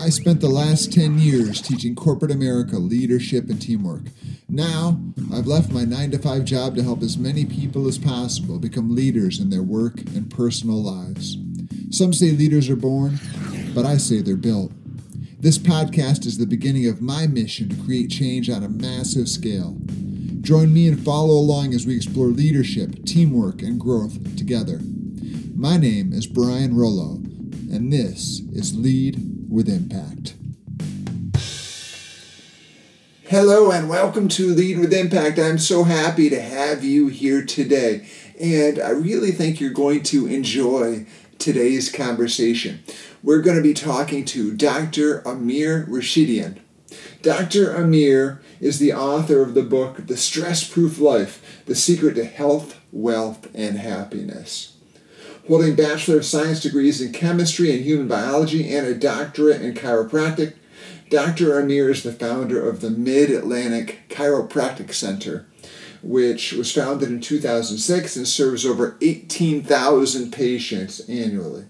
I spent the last 10 years teaching corporate America leadership and teamwork. Now, I've left my 9 to 5 job to help as many people as possible become leaders in their work and personal lives. Some say leaders are born, but I say they're built. This podcast is the beginning of my mission to create change on a massive scale. Join me and follow along as we explore leadership, teamwork, and growth together. My name is Brian Rollo, and this is Lead with Impact. Hello and welcome to Lead with Impact. I'm so happy to have you here today, and I really think you're going to enjoy today's conversation. We're going to be talking to Dr. Amir Rashidian. Dr. Amir is the author of the book The Stress Proof Life The Secret to Health, Wealth, and Happiness holding Bachelor of Science degrees in chemistry and human biology and a doctorate in chiropractic. Dr. Amir is the founder of the Mid Atlantic Chiropractic Center, which was founded in 2006 and serves over 18,000 patients annually.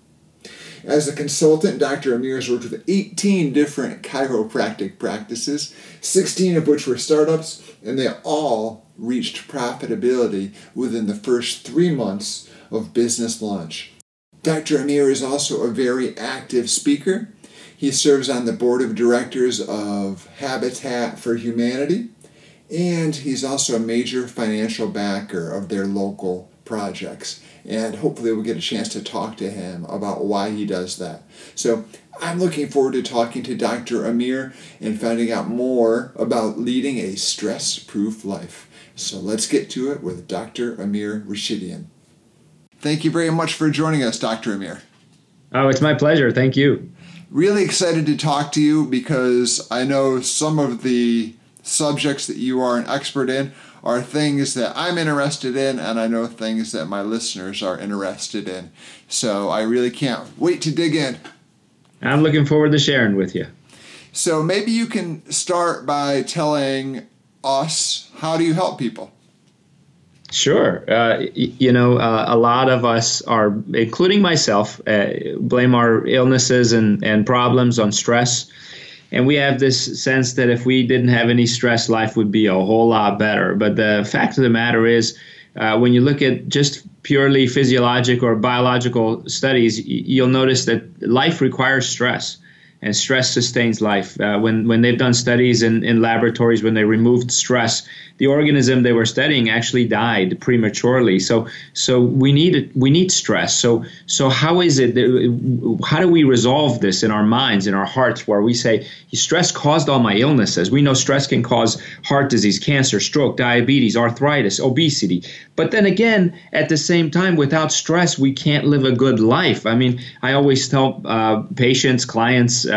As a consultant, Dr. Amir has worked with 18 different chiropractic practices, 16 of which were startups, and they all reached profitability within the first three months of business launch. Dr. Amir is also a very active speaker. He serves on the board of directors of Habitat for Humanity, and he's also a major financial backer of their local projects. And hopefully, we'll get a chance to talk to him about why he does that. So, I'm looking forward to talking to Dr. Amir and finding out more about leading a stress proof life. So, let's get to it with Dr. Amir Rashidian. Thank you very much for joining us, Dr. Amir. Oh, it's my pleasure. Thank you. Really excited to talk to you because I know some of the subjects that you are an expert in are things that I'm interested in, and I know things that my listeners are interested in. So I really can't wait to dig in. I'm looking forward to sharing with you. So maybe you can start by telling us how do you help people? Sure. Uh, you know, uh, a lot of us are, including myself, uh, blame our illnesses and, and problems on stress. And we have this sense that if we didn't have any stress, life would be a whole lot better. But the fact of the matter is, uh, when you look at just purely physiologic or biological studies, you'll notice that life requires stress and stress sustains life. Uh, when when they've done studies in, in laboratories, when they removed stress, the organism they were studying actually died prematurely. So so we need we need stress. So so how is it? That, how do we resolve this in our minds, in our hearts, where we say stress caused all my illnesses? We know stress can cause heart disease, cancer, stroke, diabetes, arthritis, obesity. But then again, at the same time, without stress, we can't live a good life. I mean, I always tell uh, patients, clients, uh,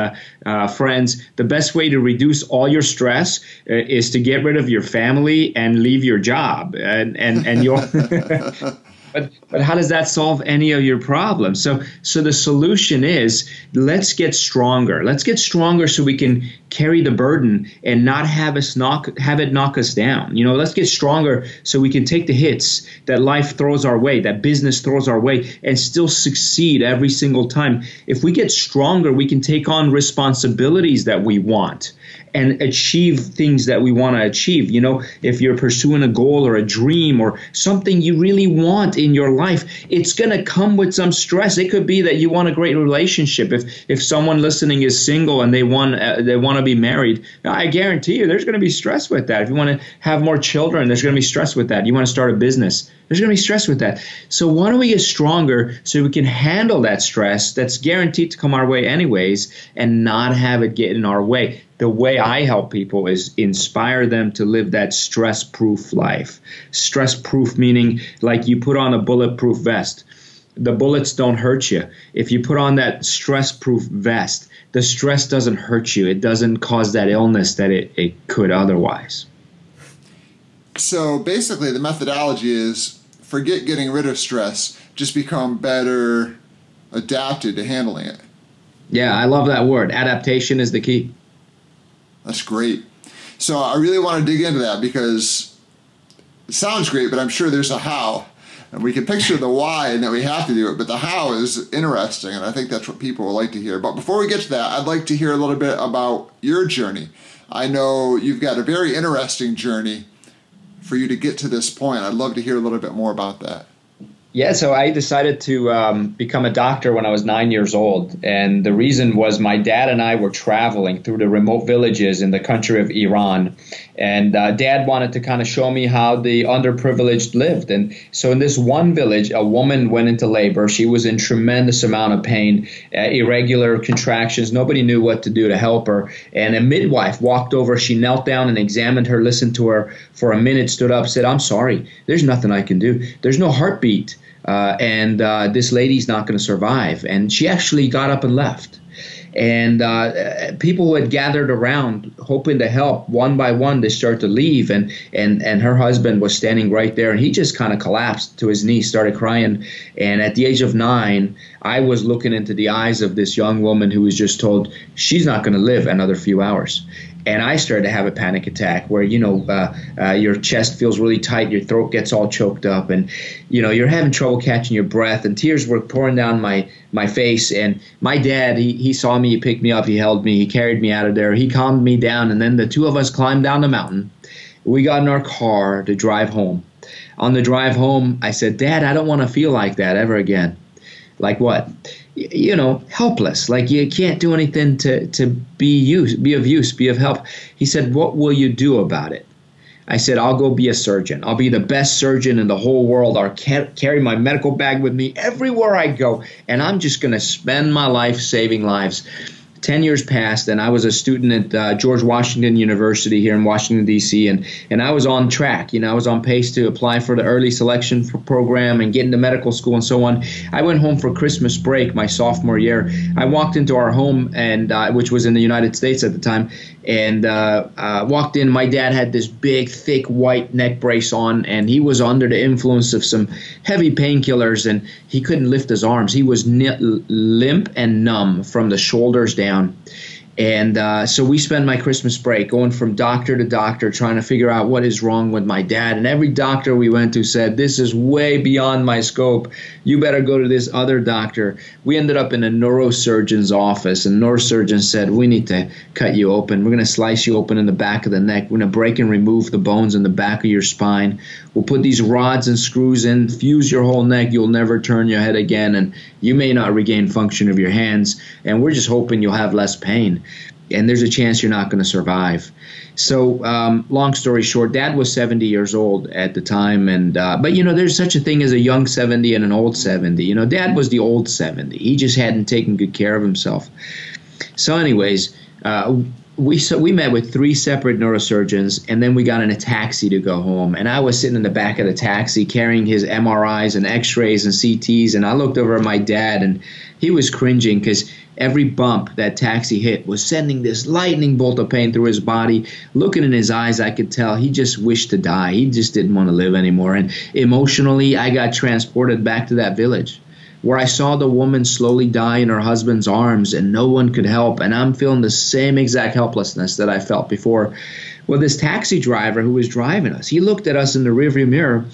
friends, the best way to reduce all your stress uh, is to get rid of your family and leave your job, and and and your But but how does that solve any of your problems? So so the solution is let's get stronger. Let's get stronger so we can carry the burden and not have us knock have it knock us down. You know, let's get stronger so we can take the hits that life throws our way, that business throws our way, and still succeed every single time. If we get stronger, we can take on responsibilities that we want and achieve things that we want to achieve. You know, if you're pursuing a goal or a dream or something you really want in your life, it's going to come with some stress. It could be that you want a great relationship. If if someone listening is single and they want uh, they want to be married, I guarantee you there's going to be stress with that. If you want to have more children, there's going to be stress with that. You want to start a business, there's going to be stress with that. So why don't we get stronger so we can handle that stress that's guaranteed to come our way anyways and not have it get in our way? The way I help people is inspire them to live that stress proof life. Stress proof meaning like you put on a bulletproof vest. The bullets don't hurt you. If you put on that stress proof vest, the stress doesn't hurt you. It doesn't cause that illness that it, it could otherwise. So basically, the methodology is forget getting rid of stress, just become better adapted to handling it. Yeah, I love that word. Adaptation is the key. That's great. So I really want to dig into that because it sounds great, but I'm sure there's a how. And we can picture the why and that we have to do it, but the how is interesting, and I think that's what people would like to hear. But before we get to that, I'd like to hear a little bit about your journey. I know you've got a very interesting journey for you to get to this point. I'd love to hear a little bit more about that. Yeah, so I decided to um, become a doctor when I was nine years old. And the reason was my dad and I were traveling through the remote villages in the country of Iran. And uh, dad wanted to kind of show me how the underprivileged lived. And so in this one village, a woman went into labor. She was in tremendous amount of pain, uh, irregular contractions. Nobody knew what to do to help her. And a midwife walked over. She knelt down and examined her, listened to her for a minute, stood up, said, I'm sorry. There's nothing I can do. There's no heartbeat uh, and uh, this lady's not going to survive. And she actually got up and left. And uh, people who had gathered around, hoping to help, one by one, they start to leave. And and and her husband was standing right there, and he just kind of collapsed to his knees, started crying. And at the age of nine, I was looking into the eyes of this young woman who was just told she's not going to live another few hours and I started to have a panic attack where you know uh, uh, your chest feels really tight, your throat gets all choked up, and you know you're having trouble catching your breath, and tears were pouring down my my face. And my dad, he he saw me, he picked me up, he held me, he carried me out of there, he calmed me down, and then the two of us climbed down the mountain. We got in our car to drive home. On the drive home, I said, Dad, I don't want to feel like that ever again. Like what? You know, helpless. Like you can't do anything to, to be use, be of use, be of help. He said, What will you do about it? I said, I'll go be a surgeon. I'll be the best surgeon in the whole world. I'll carry my medical bag with me everywhere I go. And I'm just going to spend my life saving lives. 10 years passed and I was a student at uh, George Washington University here in Washington D.C. and and I was on track you know I was on pace to apply for the early selection program and get into medical school and so on I went home for Christmas break my sophomore year I walked into our home and uh, which was in the United States at the time and uh, uh, walked in. My dad had this big, thick white neck brace on, and he was under the influence of some heavy painkillers, and he couldn't lift his arms. He was n- limp and numb from the shoulders down. And uh, so we spend my Christmas break going from doctor to doctor trying to figure out what is wrong with my dad. And every doctor we went to said, This is way beyond my scope. You better go to this other doctor. We ended up in a neurosurgeon's office, and neurosurgeon said, We need to cut you open. We're going to slice you open in the back of the neck. We're going to break and remove the bones in the back of your spine. We'll put these rods and screws in, fuse your whole neck. You'll never turn your head again, and you may not regain function of your hands. And we're just hoping you'll have less pain and there's a chance you're not going to survive. So, um, long story short, Dad was 70 years old at the time, and uh, but you know, there's such a thing as a young 70 and an old 70. You know, Dad was the old 70. He just hadn't taken good care of himself. So, anyways, uh, we so we met with three separate neurosurgeons, and then we got in a taxi to go home. And I was sitting in the back of the taxi carrying his MRIs and X-rays and CTs, and I looked over at my dad, and he was cringing because every bump that taxi hit was sending this lightning bolt of pain through his body. Looking in his eyes, I could tell he just wished to die. He just didn't want to live anymore. And emotionally, I got transported back to that village where I saw the woman slowly die in her husband's arms and no one could help. And I'm feeling the same exact helplessness that I felt before. Well, this taxi driver who was driving us, he looked at us in the rearview mirror.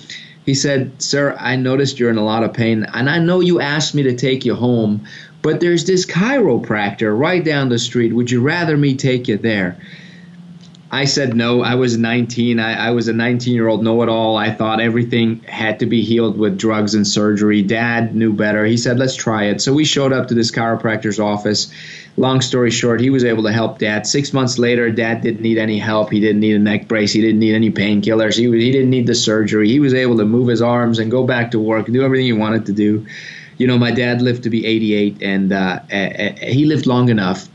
He said, Sir, I noticed you're in a lot of pain, and I know you asked me to take you home, but there's this chiropractor right down the street. Would you rather me take you there? I said no. I was 19. I, I was a 19 year old know it all. I thought everything had to be healed with drugs and surgery. Dad knew better. He said, let's try it. So we showed up to this chiropractor's office. Long story short, he was able to help dad. Six months later, dad didn't need any help. He didn't need a neck brace. He didn't need any painkillers. He, he didn't need the surgery. He was able to move his arms and go back to work and do everything he wanted to do. You know, my dad lived to be 88, and uh, he lived long enough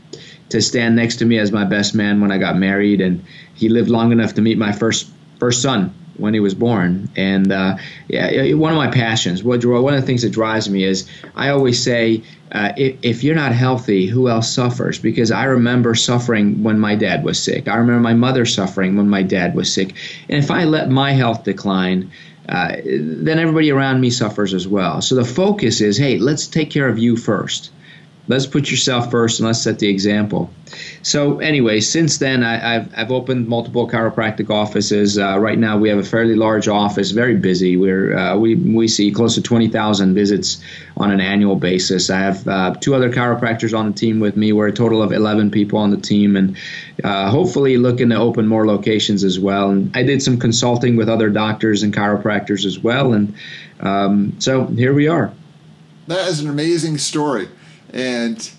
to stand next to me as my best man when I got married, and he lived long enough to meet my first first son when he was born. And uh, yeah, one of my passions, what one of the things that drives me is I always say, uh, if, if, you're not healthy, who else suffers? Because I remember suffering when my dad was sick. I remember my mother suffering when my dad was sick. And if I let my health decline, uh, then everybody around me suffers as well. So the focus is, hey, let's take care of you first let's put yourself first and let's set the example. So anyway, since then I, have I've opened multiple chiropractic offices. Uh, right now we have a fairly large office, very busy. We're uh, we we see close to twenty thousand visits on an annual basis. I have uh, two other chiropractors on the team with me. We're a total of eleven people on the team, and uh, hopefully looking to open more locations as well. And I did some consulting with other doctors and chiropractors as well, and um, so here we are. That is an amazing story, and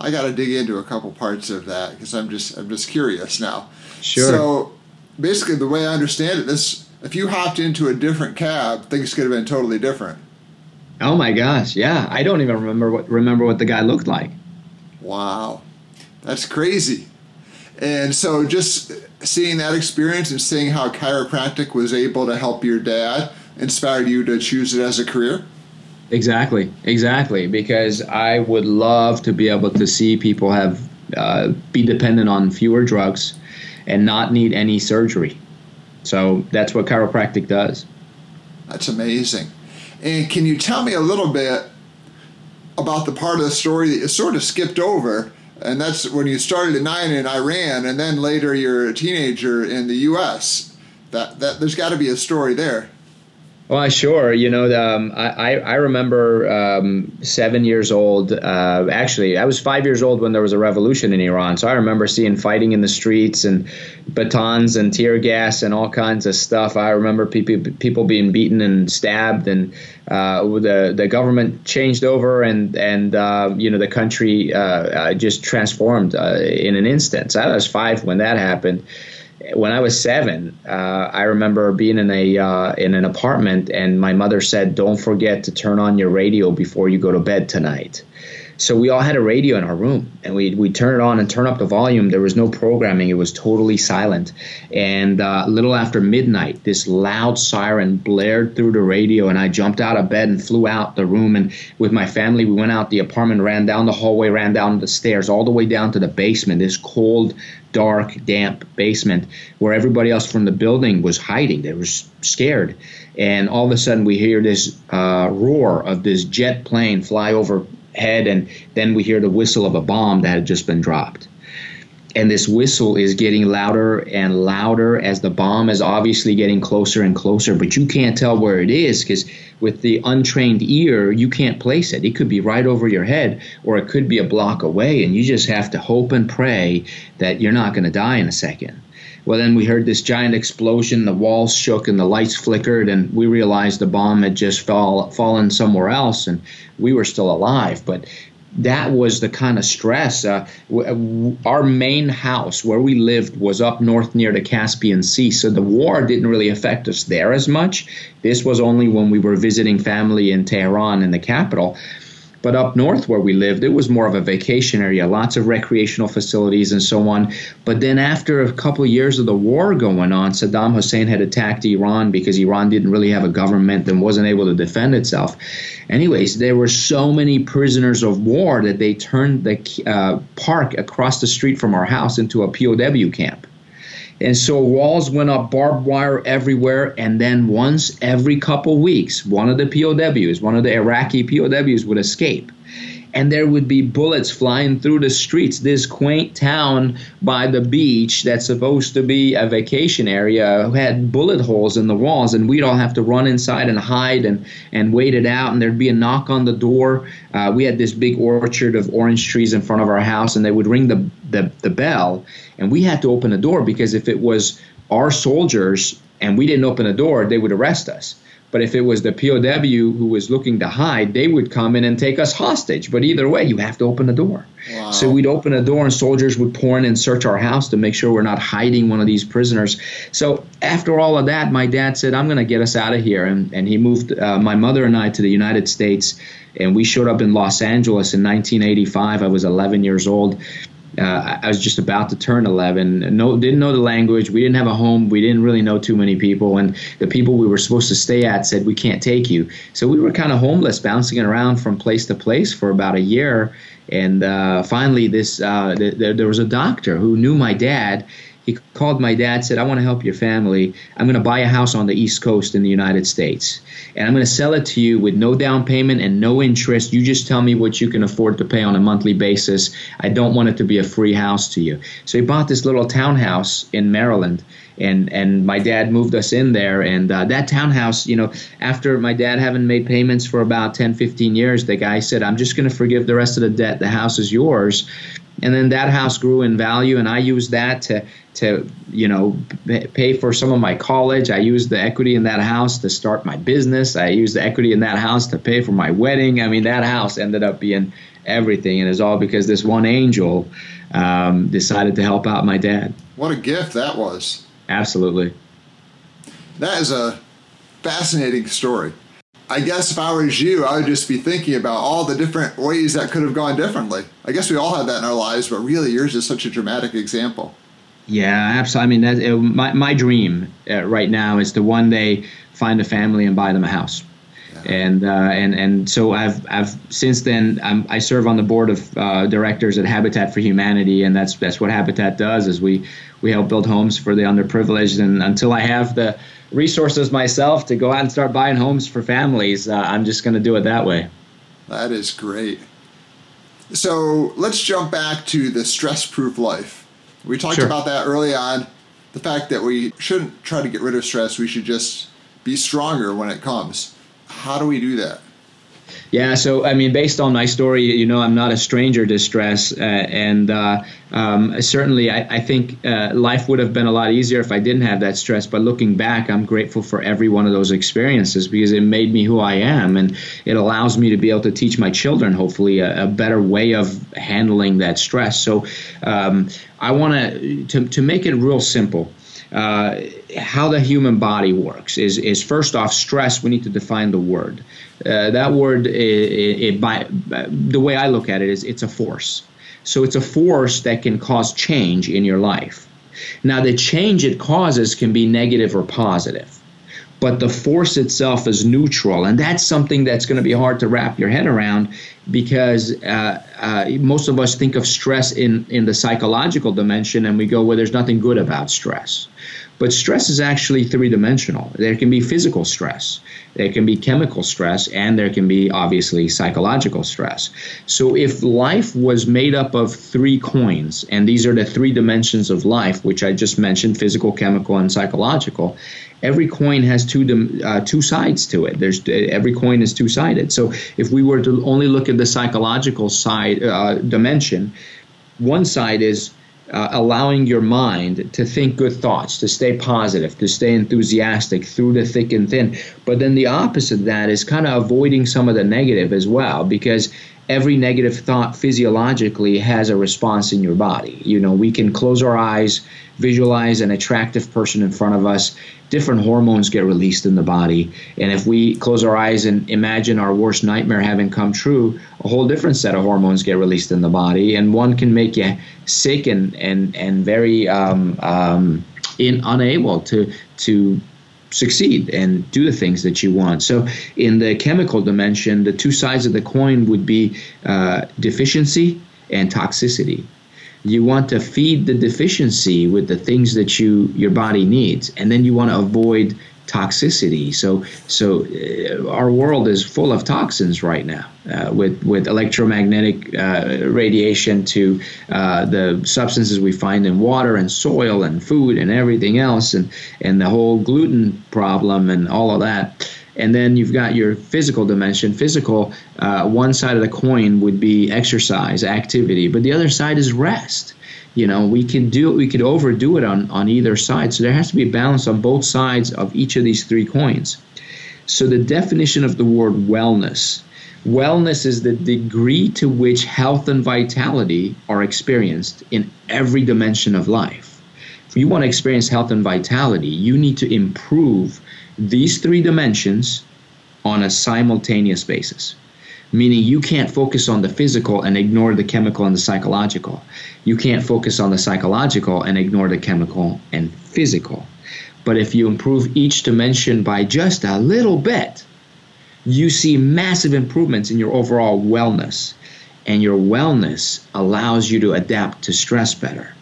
I got to dig into a couple parts of that because I'm just I'm just curious now. Sure. So basically, the way I understand it, this if you hopped into a different cab, things could have been totally different. Oh my gosh, yeah. I don't even remember what remember what the guy looked like. Wow. That's crazy. And so just seeing that experience and seeing how chiropractic was able to help your dad inspired you to choose it as a career? Exactly, exactly. Because I would love to be able to see people have uh, be dependent on fewer drugs and not need any surgery. So that's what chiropractic does. That's amazing. And can you tell me a little bit about the part of the story that you sort of skipped over? And that's when you started at nine in Iran, and then later you're a teenager in the U.S. That that there's got to be a story there. Well, sure. You know, um, I, I remember um, seven years old. Uh, actually, I was five years old when there was a revolution in Iran. So I remember seeing fighting in the streets and batons and tear gas and all kinds of stuff. I remember people people being beaten and stabbed, and uh, the the government changed over, and and uh, you know the country uh, uh, just transformed uh, in an instant. So I was five when that happened when I was seven, uh, I remember being in a uh, in an apartment, and my mother said, "Don't forget to turn on your radio before you go to bed tonight." So we all had a radio in our room, and we we turn it on and turn up the volume. There was no programming; it was totally silent. And uh, a little after midnight, this loud siren blared through the radio, and I jumped out of bed and flew out the room. And with my family, we went out the apartment, ran down the hallway, ran down the stairs, all the way down to the basement. This cold, dark, damp basement where everybody else from the building was hiding. They were scared. And all of a sudden, we hear this uh, roar of this jet plane fly overhead, and then we hear the whistle of a bomb that had just been dropped and this whistle is getting louder and louder as the bomb is obviously getting closer and closer but you can't tell where it is because with the untrained ear you can't place it. It could be right over your head or it could be a block away and you just have to hope and pray that you're not going to die in a second. Well then we heard this giant explosion the walls shook and the lights flickered and we realized the bomb had just fall, fallen somewhere else and we were still alive but that was the kind of stress. Uh, w- our main house where we lived was up north near the Caspian Sea, so the war didn't really affect us there as much. This was only when we were visiting family in Tehran, in the capital. But up north where we lived, it was more of a vacation area, lots of recreational facilities and so on. But then after a couple of years of the war going on, Saddam Hussein had attacked Iran because Iran didn't really have a government and wasn't able to defend itself. Anyways, there were so many prisoners of war that they turned the uh, park across the street from our house into a POW camp. And so walls went up, barbed wire everywhere. And then once every couple weeks, one of the POWs, one of the Iraqi POWs would escape and there would be bullets flying through the streets. This quaint town by the beach that's supposed to be a vacation area had bullet holes in the walls, and we'd all have to run inside and hide and, and wait it out. And there'd be a knock on the door. Uh, we had this big orchard of orange trees in front of our house, and they would ring the, the, the bell, and we had to open the door because if it was our soldiers and we didn't open the door, they would arrest us. But if it was the POW who was looking to hide, they would come in and take us hostage. But either way, you have to open the door. Wow. So we'd open a door and soldiers would pour in and search our house to make sure we're not hiding one of these prisoners. So after all of that, my dad said, I'm going to get us out of here. And, and he moved uh, my mother and I to the United States. And we showed up in Los Angeles in 1985. I was 11 years old uh, I was just about to turn 11. No, didn't know the language. We didn't have a home. We didn't really know too many people, and the people we were supposed to stay at said we can't take you. So we were kind of homeless, bouncing around from place to place for about a year. And uh, finally, this uh, th- th- there was a doctor who knew my dad. He called my dad, said, I want to help your family. I'm going to buy a house on the East Coast in the United States. And I'm going to sell it to you with no down payment and no interest. You just tell me what you can afford to pay on a monthly basis. I don't want it to be a free house to you. So he bought this little townhouse in Maryland and and my dad moved us in there and uh, that townhouse you know after my dad having made payments for about 10 15 years the guy said i'm just going to forgive the rest of the debt the house is yours and then that house grew in value and i used that to to you know pay for some of my college. I used the equity in that house to start my business. I used the equity in that house to pay for my wedding. I mean that house ended up being everything and it's all because this one angel um, decided to help out my dad. What a gift that was. Absolutely. That is a fascinating story I guess if I was you, I would just be thinking about all the different ways that could have gone differently. I guess we all have that in our lives, but really yours is such a dramatic example. Yeah, absolutely. I mean, that, uh, my, my dream uh, right now is to one day find a family and buy them a house. Yeah. And uh, and and so I've I've since then I'm, i serve on the board of uh, directors at Habitat for Humanity, and that's that's what Habitat does is we we help build homes for the underprivileged. And until I have the resources myself to go out and start buying homes for families, uh, I'm just going to do it that way. That is great. So let's jump back to the stress proof life. We talked sure. about that early on. The fact that we shouldn't try to get rid of stress, we should just be stronger when it comes. How do we do that? Yeah, so I mean, based on my story, you know, I'm not a stranger to stress, uh, and uh, um, certainly I, I think uh, life would have been a lot easier if I didn't have that stress. But looking back, I'm grateful for every one of those experiences because it made me who I am, and it allows me to be able to teach my children, hopefully, a, a better way of handling that stress. So um, I want to to make it real simple. Uh, how the human body works is, is first off stress we need to define the word uh, that word, it, it, by the way I look at it, is it's a force. So it's a force that can cause change in your life. Now, the change it causes can be negative or positive but the force itself is neutral. And that's something that's going to be hard to wrap your head around because uh, uh, most of us think of stress in, in the psychological dimension and we go, well, there's nothing good about stress. But stress is actually three dimensional. There can be physical stress, there can be chemical stress, and there can be obviously psychological stress. So if life was made up of three coins, and these are the three dimensions of life, which I just mentioned physical, chemical, and psychological, every coin has two uh, two sides to it. There's every coin is two sided. So if we were to only look at the psychological side uh, dimension, one side is uh, allowing your mind to think good thoughts, to stay positive, to stay enthusiastic through the thick and thin. But then the opposite of that is kind of avoiding some of the negative as well, because every negative thought physiologically has a response in your body. You know, we can close our eyes, visualize an attractive person in front of us, different hormones get released in the body. And if we close our eyes and imagine our worst nightmare having come true, a whole different set of hormones get released in the body. And one can make you sick and, and, and very um, um, in, unable to, to succeed and do the things that you want. So, in the chemical dimension, the two sides of the coin would be uh, deficiency and toxicity. You want to feed the deficiency with the things that you your body needs, and then you want to avoid toxicity. So, so uh, our world is full of toxins right now, uh, with with electromagnetic uh, radiation to uh, the substances we find in water and soil and food and everything else, and and the whole gluten problem and all of that. And then you've got your physical dimension. Physical, uh, one side of the coin would be exercise, activity, but the other side is rest you know we can do we could overdo it on on either side. So there has to be a balance on both sides of each of these three coins. So the definition of the word wellness wellness is the degree to which health and vitality are experienced in every dimension of life. If you want to experience health and vitality you need to improve these three dimensions on a simultaneous basis meaning you can't focus on the physical and ignore the chemical and the psychological. You can't focus on the psychological and ignore the chemical and physical. But if you improve each dimension by just a little bit, you see massive improvements in your overall wellness. And your wellness allows you to adapt to stress better.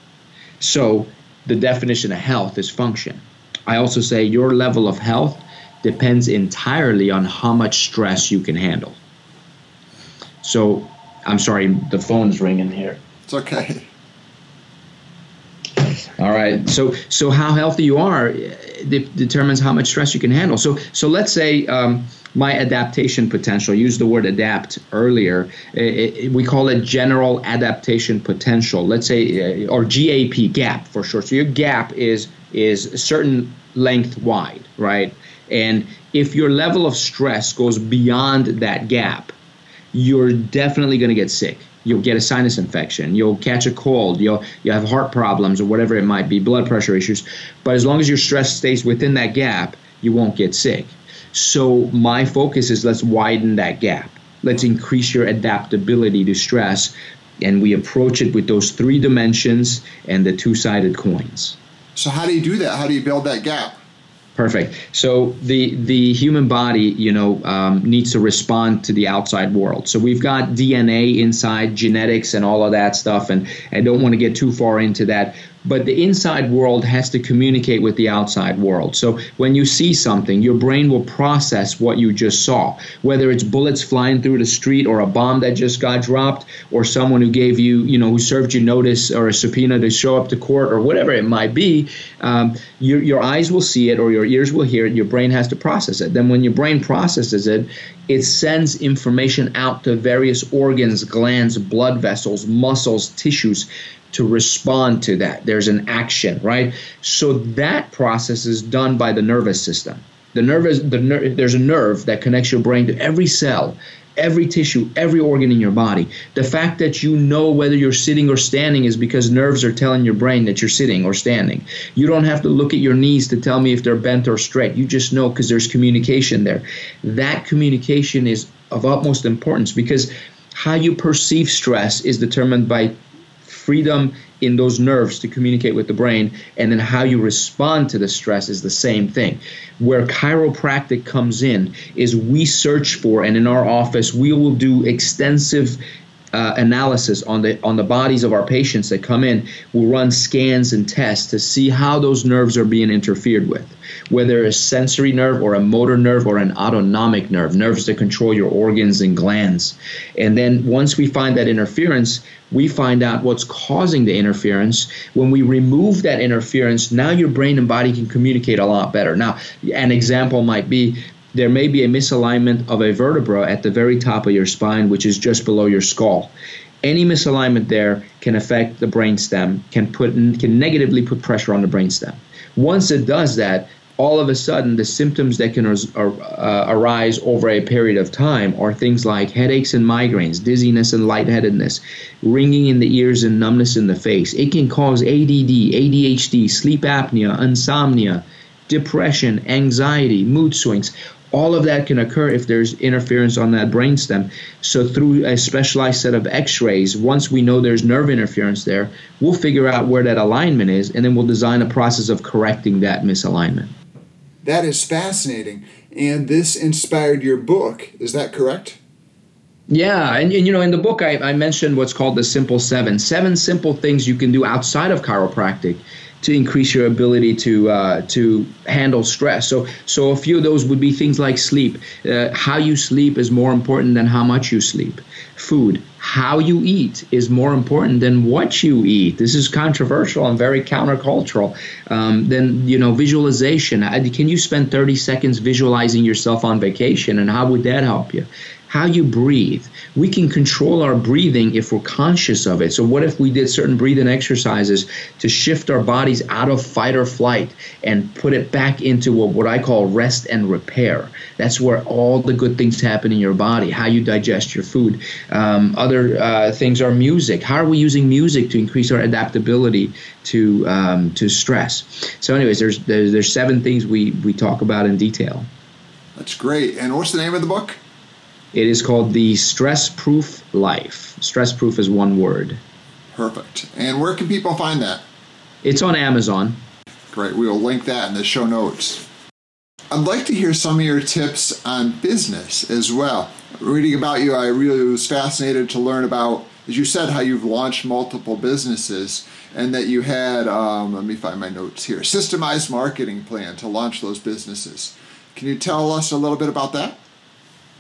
So, the definition of health is function. I also say your level of health depends entirely on how much stress you can handle. So, I'm sorry, the phone's ringing here. It's okay. All right. So, so how healthy you are de- determines how much stress you can handle. So, so let's say um, my adaptation potential. Use the word adapt earlier. It, it, we call it general adaptation potential. Let's say, uh, or GAP, gap for short. So your gap is is a certain length wide, right? And if your level of stress goes beyond that gap, you're definitely going to get sick. You'll get a sinus infection. You'll catch a cold. You'll you have heart problems or whatever it might be, blood pressure issues. But as long as your stress stays within that gap, you won't get sick. So my focus is let's widen that gap. Let's increase your adaptability to stress, and we approach it with those three dimensions and the two-sided coins. So how do you do that? How do you build that gap? Perfect. So the the human body, you know, um, needs to respond to the outside world. So we've got DNA inside, genetics, and all of that stuff. And I don't want to get too far into that but the inside world has to communicate with the outside world. So when you see something, your brain will process what you just saw, whether it's bullets flying through the street or a bomb that just got dropped or someone who gave you, you know, who served you notice or a subpoena to show up to court or whatever it might be. Um, your, your eyes will see it or your ears will hear it. Your brain has to process it. Then when your brain processes it, it sends information out to various organs, glands, blood vessels, muscles, tissues to respond to that. There's an action, right? So that process is done by the nervous system. The nerve is the ner- there's a nerve that connects your brain to every cell, every tissue, every organ in your body. The fact that you know whether you're sitting or standing is because nerves are telling your brain that you're sitting or standing. You don't have to look at your knees to tell me if they're bent or straight. You just know because there's communication there. That communication is of utmost importance because how you perceive stress is determined by freedom in those nerves to communicate with the brain, and then how you respond to the stress is the same thing. Where chiropractic comes in is we search for, and in our office, we will do extensive uh, analysis on the on the bodies of our patients that come in. We'll run scans and tests to see how those nerves are being interfered with, whether a sensory nerve or a motor nerve or an autonomic nerve, nerves that control your organs and glands. And then once we find that interference, we find out what's causing the interference. When we remove that interference, now your brain and body can communicate a lot better. Now, an example might be there may be a misalignment of a vertebra at the very top of your spine, which is just below your skull. Any misalignment there can affect the brainstem, can put can negatively put pressure on the brainstem. Once it does that, all of a sudden the symptoms that can uh, arise over a period of time are things like headaches and migraines, dizziness and lightheadedness, ringing in the ears and numbness in the face. It can cause ADD, ADHD, sleep apnea, insomnia, depression, anxiety, mood swings all of that can occur if there's interference on that brainstem. So through a specialized set of x-rays, once we know there's nerve interference there, we'll figure out where that alignment is and then we'll design a process of correcting that misalignment. That is fascinating. And this inspired your book, is that correct? Yeah, and, and you know, in the book, I, I mentioned what's called the Simple Seven. Seven simple things you can do outside of chiropractic to increase your ability to uh, to handle stress. So so a few of those would be things like sleep. Uh, how you sleep is more important than how much you sleep. Food. How you eat is more important than what you eat. This is controversial and very countercultural. Um, then you know visualization. Uh, can you spend 30 seconds visualizing yourself on vacation, and how would that help you? How you breathe. We can control our breathing if we're conscious of it. So, what if we did certain breathing exercises to shift our bodies out of fight or flight and put it back into what, what I call rest and repair? That's where all the good things happen in your body, how you digest your food. Um, other uh, things are music. How are we using music to increase our adaptability to um, to stress? So, anyways, there's, there's there's seven things we we talk about in detail. That's great. And what's the name of the book? It is called the Stress Proof Life. Stress Proof is one word. Perfect. And where can people find that? It's on Amazon. Great. We will link that in the show notes. I'd like to hear some of your tips on business as well. Reading about you, I really was fascinated to learn about as you said, how you've launched multiple businesses and that you had, um, let me find my notes here, systemized marketing plan to launch those businesses. Can you tell us a little bit about that?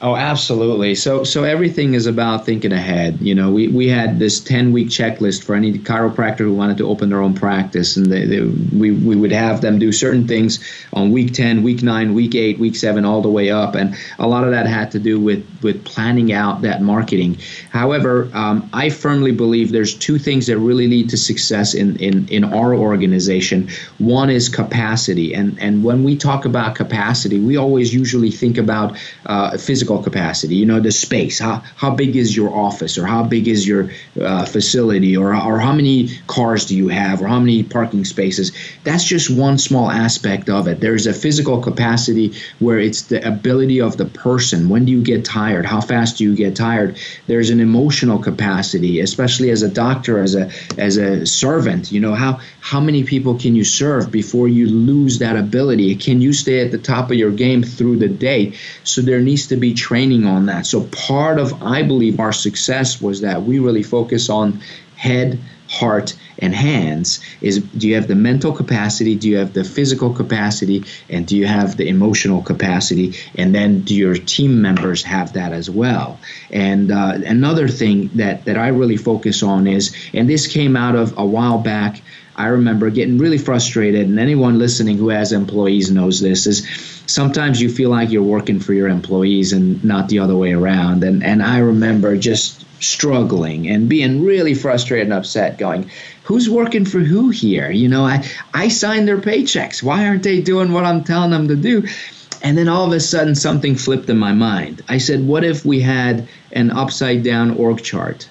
Oh, absolutely. So, so everything is about thinking ahead. You know, we, we had this 10 week checklist for any chiropractor who wanted to open their own practice. And they, they, we, we would have them do certain things on week 10, week 9, week 8, week 7, all the way up. And a lot of that had to do with, with planning out that marketing. However, um, I firmly believe there's two things that really lead to success in, in, in our organization. One is capacity. And, and when we talk about capacity, we always usually think about uh, physical capacity. You know the space. How, how big is your office or how big is your uh, facility or, or how many cars do you have or how many parking spaces? That's just one small aspect of it. There's a physical capacity where it's the ability of the person. When do you get tired? How fast do you get tired? There's an emotional capacity especially as a doctor as a as a servant. You know how how many people can you serve before you lose that ability? Can you stay at the top of your game through the day? So there needs to be training on that. So part of, I believe, our success was that we really focus on head, heart, and hands. Is do you have the mental capacity? Do you have the physical capacity? And do you have the emotional capacity? And then do your team members have that as well? And uh, another thing that that I really focus on is, and this came out of a while back. I remember getting really frustrated, and anyone listening who has employees knows this is sometimes you feel like you're working for your employees and not the other way around. And and I remember just struggling and being really frustrated and upset, going, Who's working for who here? You know, I, I signed their paychecks. Why aren't they doing what I'm telling them to do? And then all of a sudden something flipped in my mind. I said, What if we had an upside down org chart?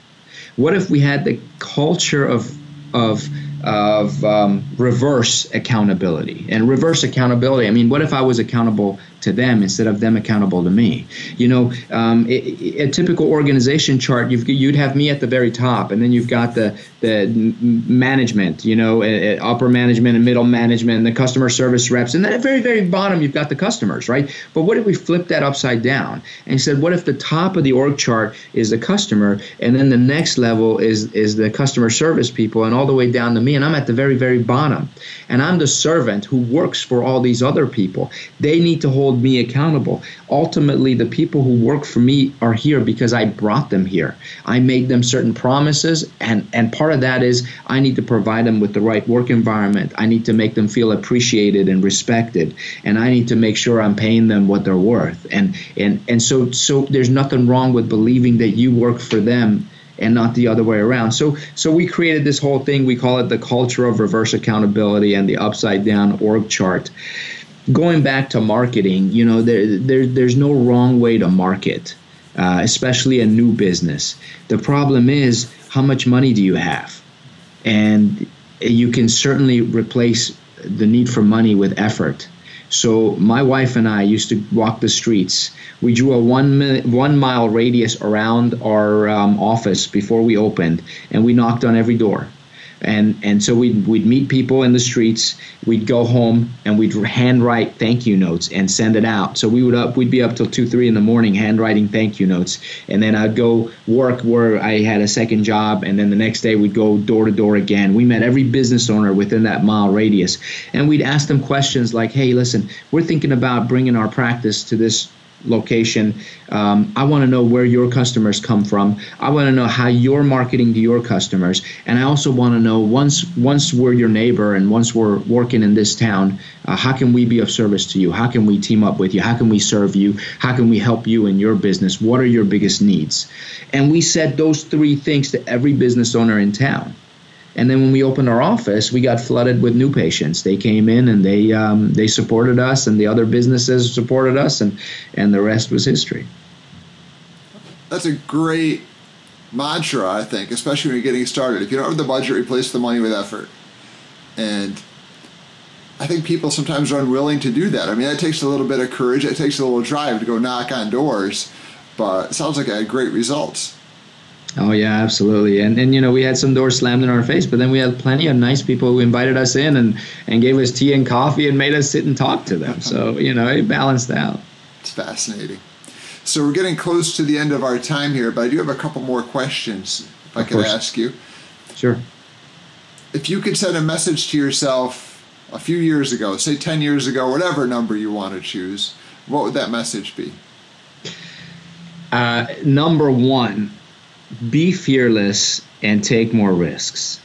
What if we had the culture of of of um, reverse accountability. And reverse accountability, I mean, what if I was accountable to them instead of them accountable to me. You know, um, it, it, a typical organization chart, you would have me at the very top, and then you've got the the management, you know, upper management and middle management, and the customer service reps, and then at the very very bottom you've got the customers, right? But what if we flip that upside down and said, what if the top of the org chart is the customer, and then the next level is is the customer service people, and all the way down to me, and I'm at the very very bottom, and I'm the servant who works for all these other people. They need to hold me accountable. Ultimately, the people who work for me are here because I brought them here. I made them certain promises, and, and part of that is I need to provide them with the right work environment. I need to make them feel appreciated and respected, and I need to make sure I'm paying them what they're worth. And and and so so there's nothing wrong with believing that you work for them and not the other way around. So so we created this whole thing. We call it the culture of reverse accountability and the upside down org chart going back to marketing, you know, there, there there's no wrong way to market, uh, especially a new business. The problem is how much money do you have, and you can certainly replace the need for money with effort. So my wife and I used to walk the streets. We drew a one one mile radius around our um, office before we opened, and we knocked on every door and and so we'd, we'd meet people in the streets. We'd go home and we'd handwrite thank you notes and send it out. So we would up we'd be up till 2 3 in the morning handwriting thank you notes. And then i'd go work where i had a second job. And then the next day we'd go door to door again. We met every business owner within that mile radius. And we'd ask them questions like hey listen we're thinking about bringing our practice to this location. Um, I want to know where your customers come from. I want to know how you're marketing to your customers, and I also want to know once once we're your neighbor and once we're working in this town, uh, how can we be of service to you? How can we team up with you? How can we serve you? How can we help you in your business? What are your biggest needs? And we said those three things to every business owner in town. And then when we opened our office, we got flooded with new patients. They came in and they um, they supported us, and the other businesses supported us, and and the rest was history. That's a great mantra, I think, especially when you're getting started. If you don't have the budget, replace the money with effort. And I think people sometimes are unwilling to do that. I mean, it takes a little bit of courage. It takes a little drive to go knock on doors, but it sounds like it had great results. Oh yeah, absolutely. And and you know we had some doors slammed in our face, but then we had plenty of nice people who invited us in and and gave us tea and coffee and made us sit and talk to them. So you know it balanced out. It's fascinating. So we're getting close to the end of our time here, but I do have a couple more questions if I could ask you. Sure. If you could send a message to yourself a few years ago, say 10 years ago, whatever number you want to choose, what would that message be? Uh, number one, be fearless and take more risks.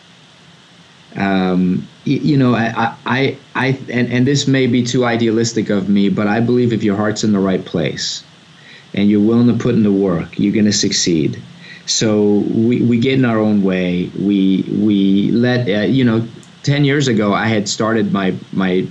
Um, you, you, know, I, I, I, and, and this may be too idealistic of me, but I believe if your heart's in the right place and you're willing to put in the work, you're going to succeed. So we, we get in our own way. We we let uh, you know. Ten years ago, I had started my my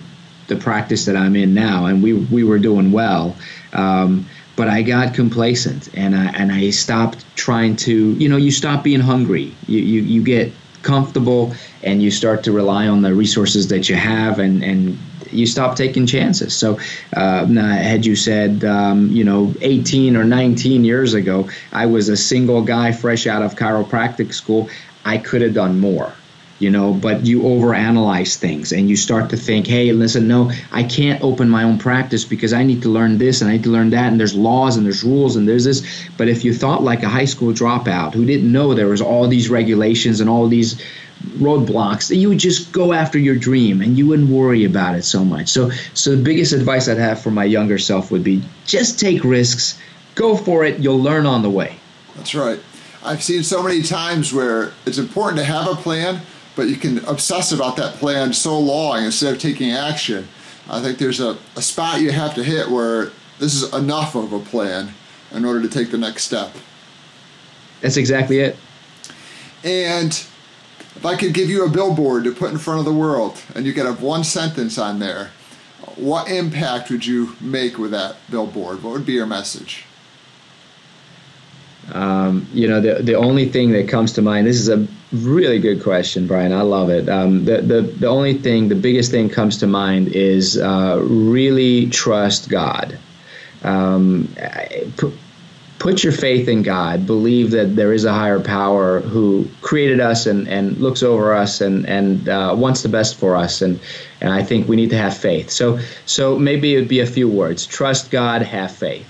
the practice that I'm in now, and we we were doing well. Um, but I got complacent, and I and I stopped trying to. You know, you stop being hungry. You you you get comfortable, and you start to rely on the resources that you have, and and you stop taking chances. So, uh, had you said, um, you know, 18 or 19 years ago, I was a single guy fresh out of chiropractic school, I could have done more. You know, but you overanalyze things and you start to think, hey, listen, no, I can't open my own practice because I need to learn this and I need to learn that, and there's laws and there's rules and there's this. But if you thought like a high school dropout who didn't know there was all these regulations and all these roadblocks you would just go after your dream and you wouldn't worry about it so much. So so the biggest advice i'd have for my younger self would be just take risks go for it you'll learn on the way. That's right. I've seen so many times where it's important to have a plan but you can obsess about that plan so long instead of taking action i think there's a, a spot you have to hit where this is enough of a plan in order to take the next step that's exactly it and if I could give you a billboard to put in front of the world and you could have one sentence on there, what impact would you make with that billboard? What would be your message? Um, you know, the the only thing that comes to mind. This is a really good question, Brian. I love it. Um, the the the only thing, the biggest thing comes to mind is uh, really trust God. Um, put your faith in God, believe that there is a higher power who created us and, and looks over us and, and uh, wants the best for us. And, and I think we need to have faith. So, so maybe it would be a few words trust God, have faith.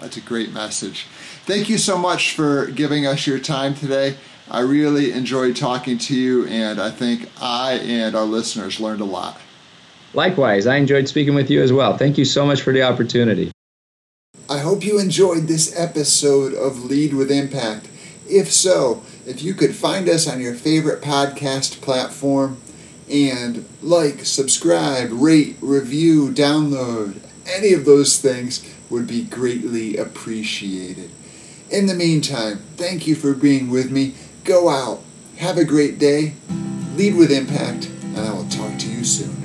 That's a great message. Thank you so much for giving us your time today. I really enjoyed talking to you, and I think I and our listeners learned a lot. Likewise, I enjoyed speaking with you as well. Thank you so much for the opportunity. I hope you enjoyed this episode of Lead with Impact. If so, if you could find us on your favorite podcast platform and like, subscribe, rate, review, download, any of those things would be greatly appreciated. In the meantime, thank you for being with me. Go out, have a great day, lead with impact, and I will talk to you soon.